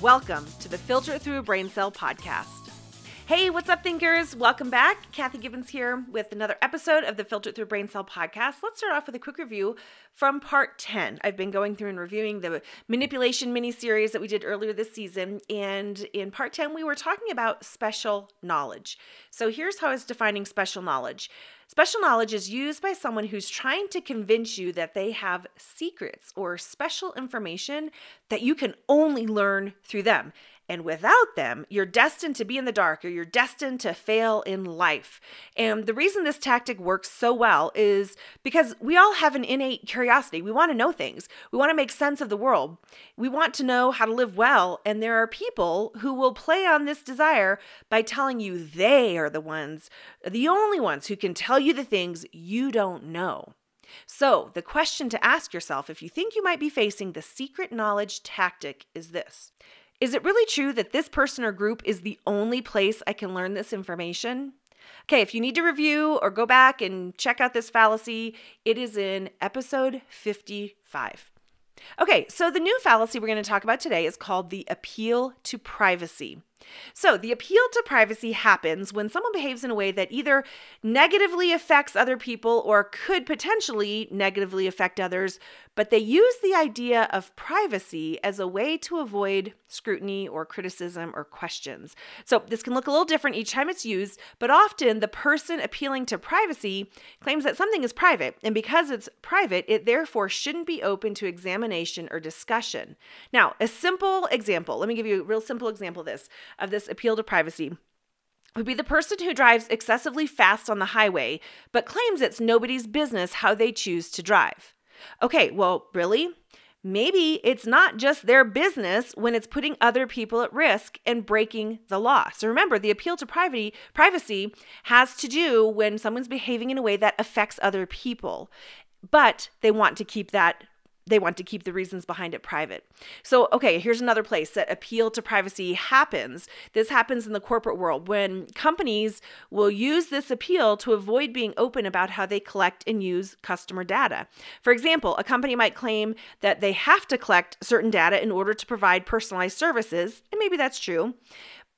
Welcome to the Filter Through a Brain Cell podcast. Hey, what's up, thinkers? Welcome back. Kathy Gibbons here with another episode of the Filter It Through Brain Cell podcast. Let's start off with a quick review from part 10. I've been going through and reviewing the manipulation mini series that we did earlier this season. And in part 10, we were talking about special knowledge. So here's how I was defining special knowledge. Special knowledge is used by someone who's trying to convince you that they have secrets or special information that you can only learn through them. And without them, you're destined to be in the dark or you're destined to fail in life. And the reason this tactic works so well is because we all have an innate curiosity. We want to know things, we want to make sense of the world, we want to know how to live well. And there are people who will play on this desire by telling you they are the ones, the only ones who can tell you the things you don't know. So, the question to ask yourself if you think you might be facing the secret knowledge tactic is this is it really true that this person or group is the only place I can learn this information? Okay, if you need to review or go back and check out this fallacy, it is in episode 55. Okay, so the new fallacy we're going to talk about today is called the appeal to privacy. So, the appeal to privacy happens when someone behaves in a way that either negatively affects other people or could potentially negatively affect others, but they use the idea of privacy as a way to avoid scrutiny or criticism or questions. So, this can look a little different each time it's used, but often the person appealing to privacy claims that something is private, and because it's private, it therefore shouldn't be open to examination or discussion. Now, a simple example, let me give you a real simple example of this of this appeal to privacy would be the person who drives excessively fast on the highway but claims it's nobody's business how they choose to drive. Okay, well, really? Maybe it's not just their business when it's putting other people at risk and breaking the law. So remember, the appeal to privacy, privacy has to do when someone's behaving in a way that affects other people. But they want to keep that they want to keep the reasons behind it private. So, okay, here's another place that appeal to privacy happens. This happens in the corporate world when companies will use this appeal to avoid being open about how they collect and use customer data. For example, a company might claim that they have to collect certain data in order to provide personalized services, and maybe that's true.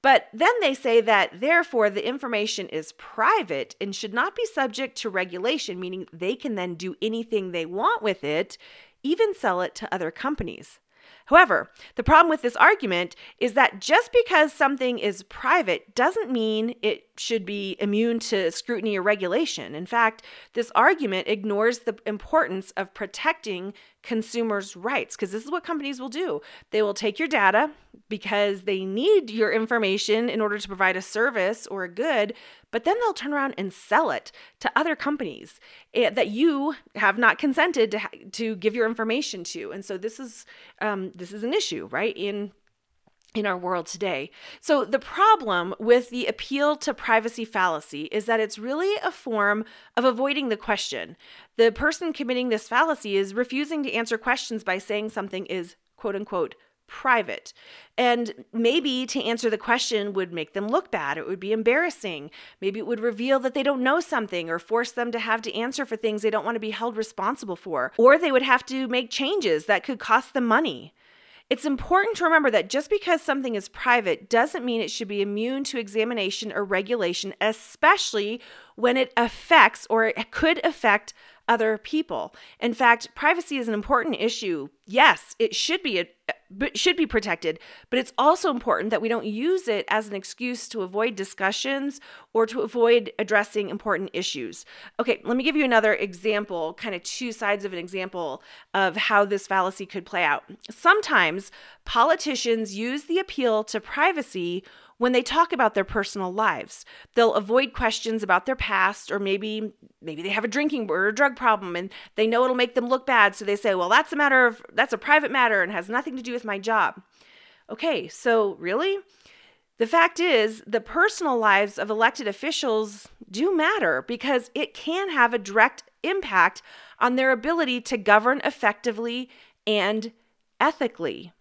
But then they say that therefore the information is private and should not be subject to regulation, meaning they can then do anything they want with it even sell it to other companies. However, the problem with this argument is that just because something is private doesn't mean it should be immune to scrutiny or regulation. In fact, this argument ignores the importance of protecting consumers' rights because this is what companies will do. They will take your data because they need your information in order to provide a service or a good, but then they'll turn around and sell it to other companies eh, that you have not consented to, to give your information to. And so this is um, this is an issue, right? In in our world today. So, the problem with the appeal to privacy fallacy is that it's really a form of avoiding the question. The person committing this fallacy is refusing to answer questions by saying something is quote unquote private. And maybe to answer the question would make them look bad. It would be embarrassing. Maybe it would reveal that they don't know something or force them to have to answer for things they don't want to be held responsible for. Or they would have to make changes that could cost them money. It's important to remember that just because something is private doesn't mean it should be immune to examination or regulation, especially when it affects or it could affect other people. In fact, privacy is an important issue. Yes, it should be a, should be protected, but it's also important that we don't use it as an excuse to avoid discussions or to avoid addressing important issues. Okay, let me give you another example, kind of two sides of an example of how this fallacy could play out. Sometimes politicians use the appeal to privacy when they talk about their personal lives. They'll avoid questions about their past or maybe maybe they have a drinking or a drug problem and they know it'll make them look bad so they say, "Well, that's a matter of that's a private matter and has nothing to do with my job." Okay, so really? The fact is, the personal lives of elected officials do matter because it can have a direct impact on their ability to govern effectively and ethically.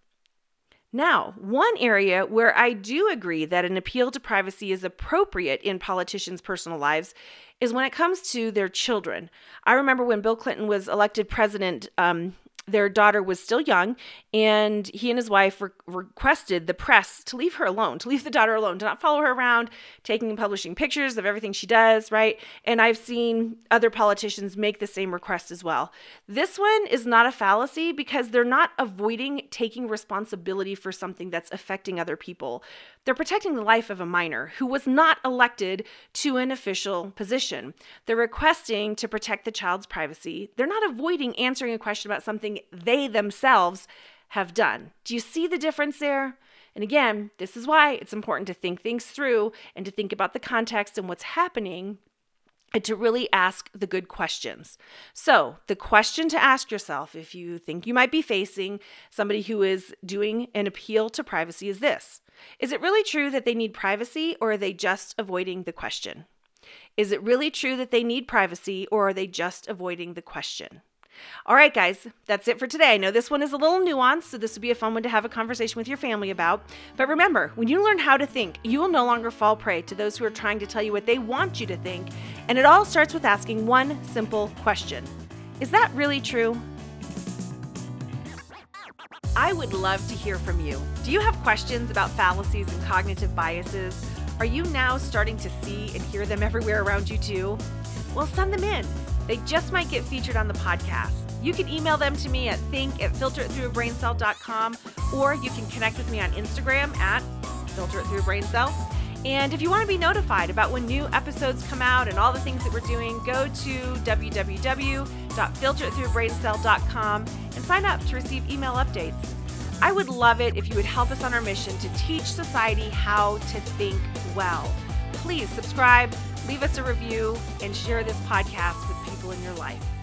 Now, one area where I do agree that an appeal to privacy is appropriate in politicians' personal lives is when it comes to their children. I remember when Bill Clinton was elected president, um, their daughter was still young, and he and his wife re- requested the press to leave her alone, to leave the daughter alone, to not follow her around, taking and publishing pictures of everything she does, right? And I've seen other politicians make the same request as well. This one is not a fallacy because they're not avoiding taking responsibility for something that's affecting other people. They're protecting the life of a minor who was not elected to an official position. They're requesting to protect the child's privacy. They're not avoiding answering a question about they themselves have done. Do you see the difference there? And again, this is why it's important to think things through and to think about the context and what's happening and to really ask the good questions. So, the question to ask yourself if you think you might be facing somebody who is doing an appeal to privacy is this is it really true that they need privacy, or are they just avoiding the question? Is it really true that they need privacy, or are they just avoiding the question? All right, guys, that's it for today. I know this one is a little nuanced, so this would be a fun one to have a conversation with your family about. But remember, when you learn how to think, you will no longer fall prey to those who are trying to tell you what they want you to think. And it all starts with asking one simple question Is that really true? I would love to hear from you. Do you have questions about fallacies and cognitive biases? Are you now starting to see and hear them everywhere around you too? Well, send them in. They just might get featured on the podcast. You can email them to me at think at filteritthroughabraincell.com or you can connect with me on Instagram at filteritthroughabraincell. And if you want to be notified about when new episodes come out and all the things that we're doing, go to www.filteritthroughabraincell.com and sign up to receive email updates. I would love it if you would help us on our mission to teach society how to think well. Please subscribe, leave us a review, and share this podcast with people in your life.